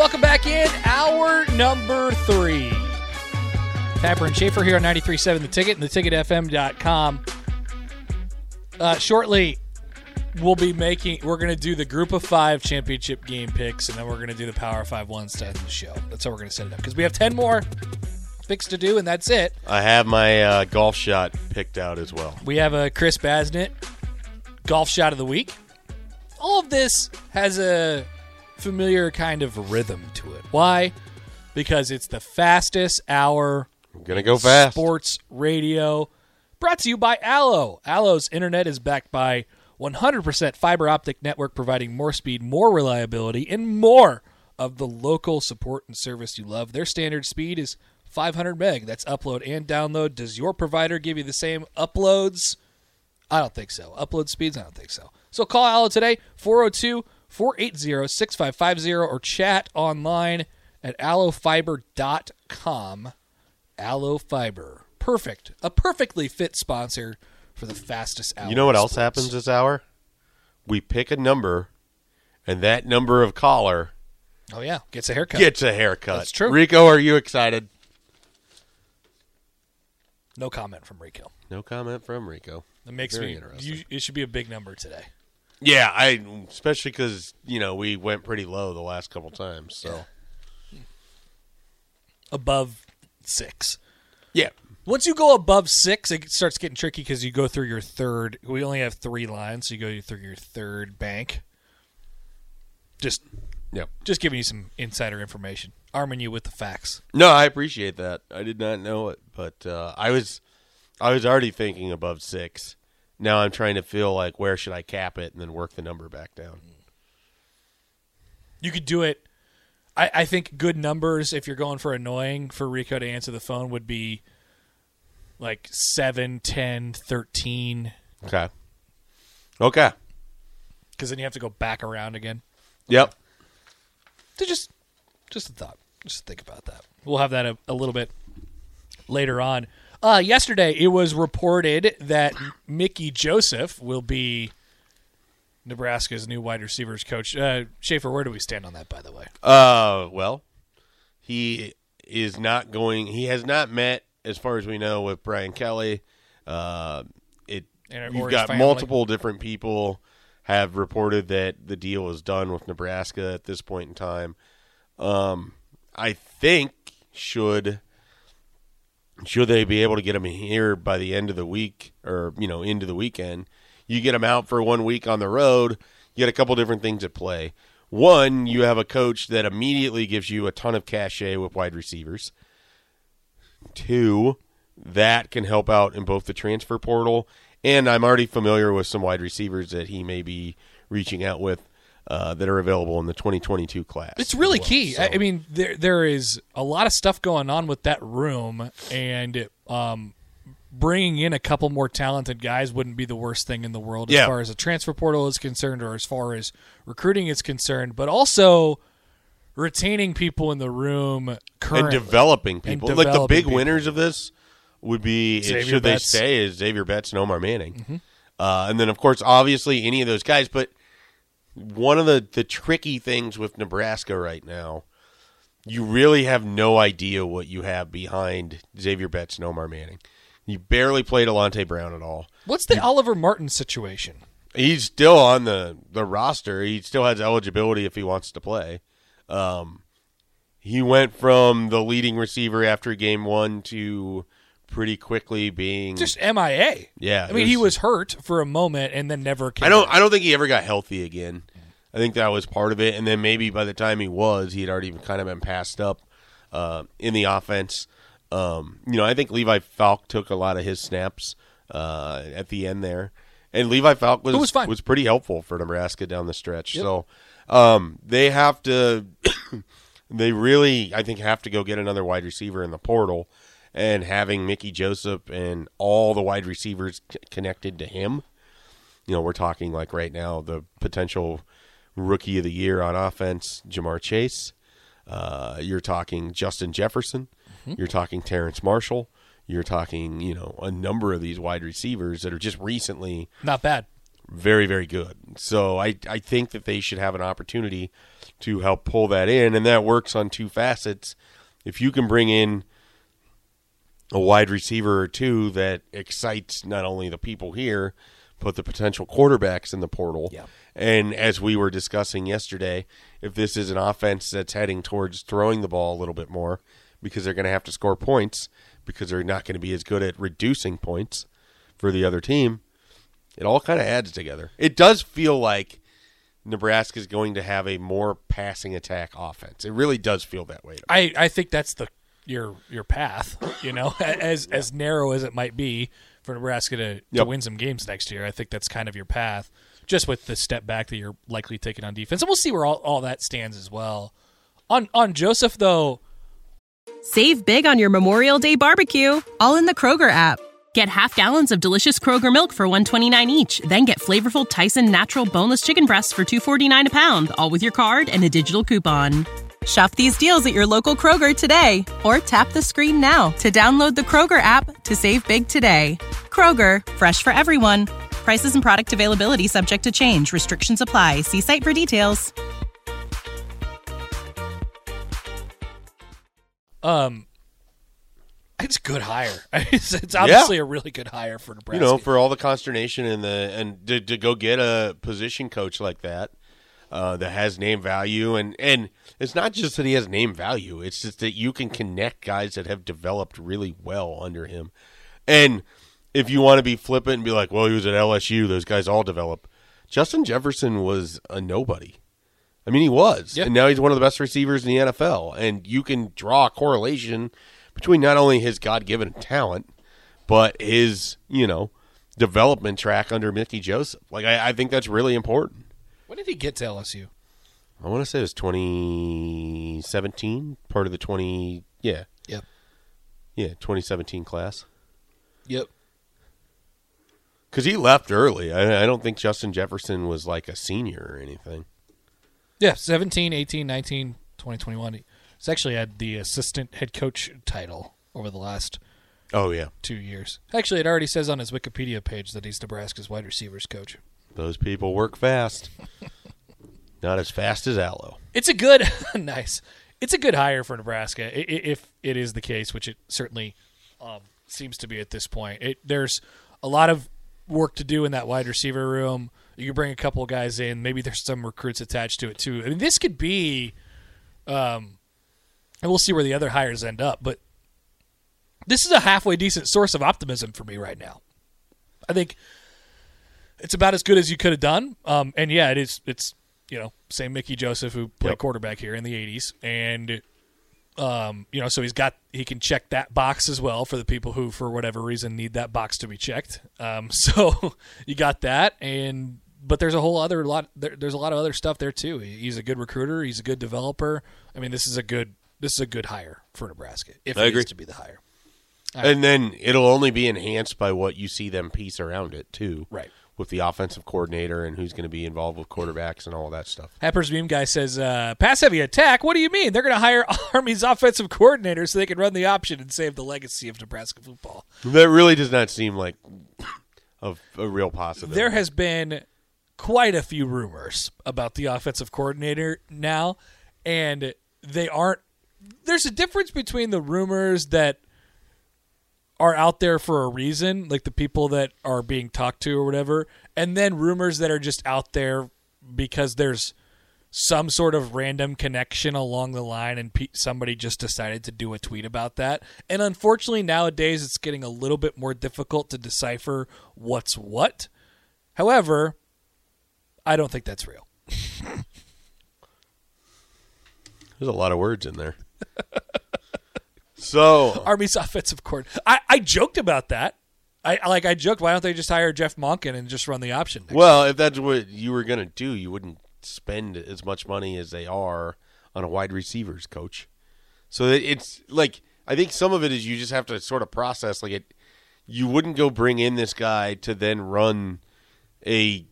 Welcome back in, hour number three. Happer and Schaefer here on 93.7 The Ticket and theticketfm.com. Uh, shortly, we'll be making, we're going to do the group of five championship game picks, and then we're going to do the Power Five ones to end the show. That's how we're going to set it up because we have 10 more picks to do, and that's it. I have my uh, golf shot picked out as well. We have a Chris Basnett golf shot of the week. All of this has a familiar kind of rhythm to it. Why? Because it's the fastest hour I'm gonna go fast. sports radio brought to you by Allo. Allo's internet is backed by 100% fiber optic network providing more speed, more reliability, and more of the local support and service you love. Their standard speed is 500 meg. That's upload and download. Does your provider give you the same uploads? I don't think so. Upload speeds? I don't think so. So call Allo today, 402 480 6550, or chat online at allofiber.com. Allo Fiber. Perfect. A perfectly fit sponsor for the fastest hour. You know what of else sports. happens this hour? We pick a number, and that number of caller Oh, yeah. Gets a haircut. gets a haircut. That's true. Rico, are you excited? No comment from Rico. No comment from Rico. It makes Very me. You, it should be a big number today. Yeah, I especially because you know we went pretty low the last couple times. So Above six. yeah, Once you go above six, it starts getting tricky because you go through your third. We only have three lines, so you go through your third bank. Just, yeah. just giving you some insider information, arming you with the facts. No, I appreciate that. I did not know it, but uh, I was I was already thinking above six. Now I'm trying to feel like where should I cap it and then work the number back down. You could do it. I, I think good numbers, if you're going for annoying for Rico to answer the phone, would be like 7, 10, 13, Okay. Okay. because then you have to go back around again. Yep. So just, just a thought. Just think about that. We'll have that a, a little bit later on. Uh, yesterday, it was reported that Mickey Joseph will be Nebraska's new wide receivers coach. Uh, Schaefer, where do we stand on that, by the way? Uh, well, he is not going. He has not met, as far as we know, with Brian Kelly. Uh, it And- you've got multiple different people have reported that the deal is done with Nebraska at this point in time. Um, I think should should they be able to get him here by the end of the week or you know into the weekend? You get him out for one week on the road you get a couple different things at play. One you have a coach that immediately gives you a ton of cachet with wide receivers. Two that can help out in both the transfer portal and i'm already familiar with some wide receivers that he may be reaching out with uh, that are available in the 2022 class It's really well. key. I, So- I mean, there there is a lot of stuff going on with that room, and um, bringing in a couple more talented guys wouldn't be the worst thing in the world as far as the transfer portal is concerned, or as far as recruiting is concerned. But also retaining people in the room currently. and developing people. like the big people. winners of this would be Xavier should they Betts. Mm-hmm. stay is Xavier Betts and Omar Manning, uh, and then of course obviously any of those guys. But one of the the tricky things with Nebraska right now, you really have no idea what you have behind Xavier Betts and Omar Manning. You barely played Alante Brown at all. What's the Oliver Martin situation? He's still on the, the roster. He still has eligibility if he wants to play. Um, he went from the leading receiver after game one to pretty quickly being Just MIA. Yeah, I mean, it he was- was hurt for a moment and then never came I don't. back. I don't think he ever got healthy again. I think that was part of it, and then maybe by the time he was, he had already kind of been passed up uh, in the offense. Um, you know, I think Levi Falck took a lot of his snaps uh, at the end there, and Levi Falck was was fine. pretty helpful for Nebraska down the stretch. So um, they have to. they really, I think, have to go get another wide receiver in the portal, and having Mickey Joseph and all the wide receivers c- connected to him you know, we're talking like right now the potential rookie of the year on offense, Ja'Marr Chase. Uh, you're talking Justin Jefferson. You're talking Terrace Marshall. You're talking, you know, a number of these wide receivers that are just recently Not bad. very, very good. So I, I think that they should have an opportunity to help pull that in, and that works on two facets. If you can bring in a wide receiver or two that excites not only the people here, but the potential quarterbacks in the portal. Yeah. And as we were discussing yesterday, if this is an offense that's heading towards throwing the ball a little bit more, because they're going to have to score points, because they're not going to be as good at reducing points for the other team, it all kind of adds together. It does feel like Nebraska is going to have a more passing attack offense. It really does feel that way. I, I think that's the your your path. You know, as as narrow as it might be for Nebraska to, to win some games next year, I think that's kind of your path. Just with the step back that you're likely taking on defense, and we'll see where all, all that stands as well. On on Joseph though, Save big on your Memorial Day barbecue, all in the Kroger app. Get half gallons of delicious Kroger milk for 129 each, then get flavorful Tyson natural boneless chicken breasts for 249 a pound, all with your card and a digital coupon. Shop these deals at your local Kroger today or tap the screen now to download the Kroger app to save big today. Kroger, fresh for everyone. Prices and product availability subject to change. Restrictions apply. See site for details. um, it's a good hire. it's, it's obviously a really good hire for Nebraska. you know, for all the consternation and the and to, to go get a position coach like that uh, that has name value, and and it's not just that he has name value; it's just that you can connect guys that have developed really well under him. And if you want to be flippant and be like, "Well, he was at LSU; those guys all develop." Justin Jefferson was a nobody. I mean, he was, Yeah. and now he's one of the best receivers in the NFL. And you can draw a correlation between not only his God-given talent, but his, you know, development track under Mickey Joseph. Like, I, I think that's really important. When did he get to LSU? I want to say it was 2017, part of the 20, yeah, Yep. yeah, 2017 class. Yep. Because he left early. I, I don't think Justin Jefferson was like a senior or anything. Yeah, 17, 18, 19, 20, 21. He's actually had the assistant head coach title over the last Oh, yeah. two years. Actually, it already says on his Wikipedia page that he's Nebraska's wide receivers coach. Those people work fast. Not as fast as Allo. It's a good, nice. It's a good hire for Nebraska if it is the case, which it certainly um, seems to be at this point. It, there's a lot of work to do in that wide receiver room. You can bring a couple of guys in. Maybe there's some recruits attached to it too. I mean, this could be, um, and we'll see where the other hires end up. But this is a halfway decent source of optimism for me right now. I think it's about as good as you could have done. Um, and yeah, it is. It's you know same Mickey Joseph who played Yep. quarterback here in the '80s, and um, you know so he's got he can check that box as well for the people who for whatever reason need that box to be checked. Um, so you got that, and but there's a whole other lot. There, there's a lot of other stuff there too. He's a good recruiter. He's a good developer. I mean, this is a good this is a good hire for Nebraska if I it agree. is to be the hire. And then it'll only be enhanced by what you see them piece around it, too. Right. With the offensive coordinator and who's going to be involved with quarterbacks and all that stuff. Happers meme guy says, uh, "Pass heavy attack. What do you mean? They're going to hire Army's offensive coordinator so they can run the option and save the legacy of Nebraska football." That really does not seem like a, a real possibility. There has been quite a few rumors about the offensive coordinator now, and they aren't. There's a difference between the rumors that are out there for a reason, like the people that are being talked to or whatever, and then rumors that are just out there because there's some sort of random connection along the line and pe- somebody just decided to do a tweet about that. And unfortunately, nowadays it's getting a little bit more difficult to decipher what's what. However, I don't think that's real. There's a lot of words in there. so Army's offensive court. I, I joked about that. I like I joked. Why don't they just hire Jeff Monken and just run the option? next Well, if that's what you were going to do, you wouldn't spend as much money as they are on a wide receivers coach. So it's like I think some of it is you just have to sort of process like it. You wouldn't go bring in this guy to then run a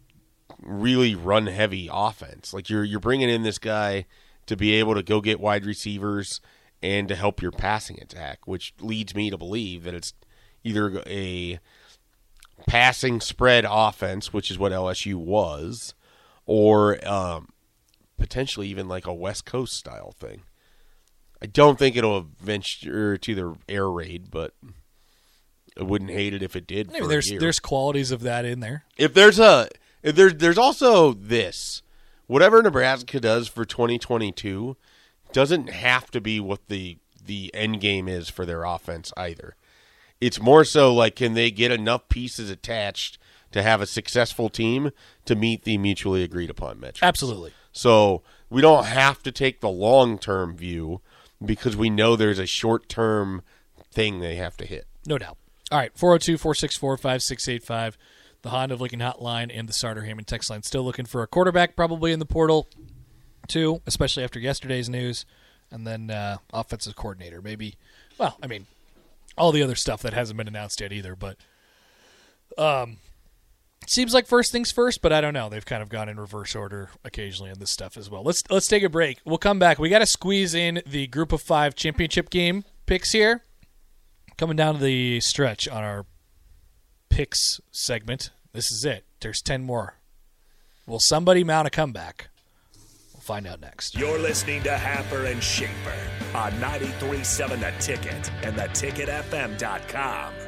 really run heavy offense. Like you're you're bringing in this guy to be able to go get wide receivers and to help your passing attack, which leads me to believe that it's either a passing spread offense, which is what LSU was, or um, potentially even like a West Coast style thing. I don't think it'll venture to the air raid, but I wouldn't hate it if it did. Maybe there's there's qualities of that in there. if there's a if there's there's also this whatever Nebraska does for 2022 doesn't have to be what the the end game is for their offense either. It's more so like can they get enough pieces attached to have a successful team to meet the mutually agreed upon metrics. Absolutely. So we don't have to take the long term view because we know there's a short term thing they have to hit. No doubt. All right, 402 464 5685, the Honda of Lincoln hotline and the Sartor Hamann text line. Still looking for a quarterback, probably in the portal, too, especially after yesterday's news. And then uh, offensive coordinator, maybe. Well, I mean, all the other stuff that hasn't been announced yet either, but um, seems like first things first, but I don't know. They've kind of gone in reverse order occasionally in this stuff as well. Let's let's take a break. We'll come back. We got to squeeze in the Group of Five championship game picks here coming down to the stretch on our picks segment. This is it. There's 10 more. Will somebody mount a comeback? Find out next. You're listening to Happer and Schaefer on 93.7 The Ticket and theticketfm.com.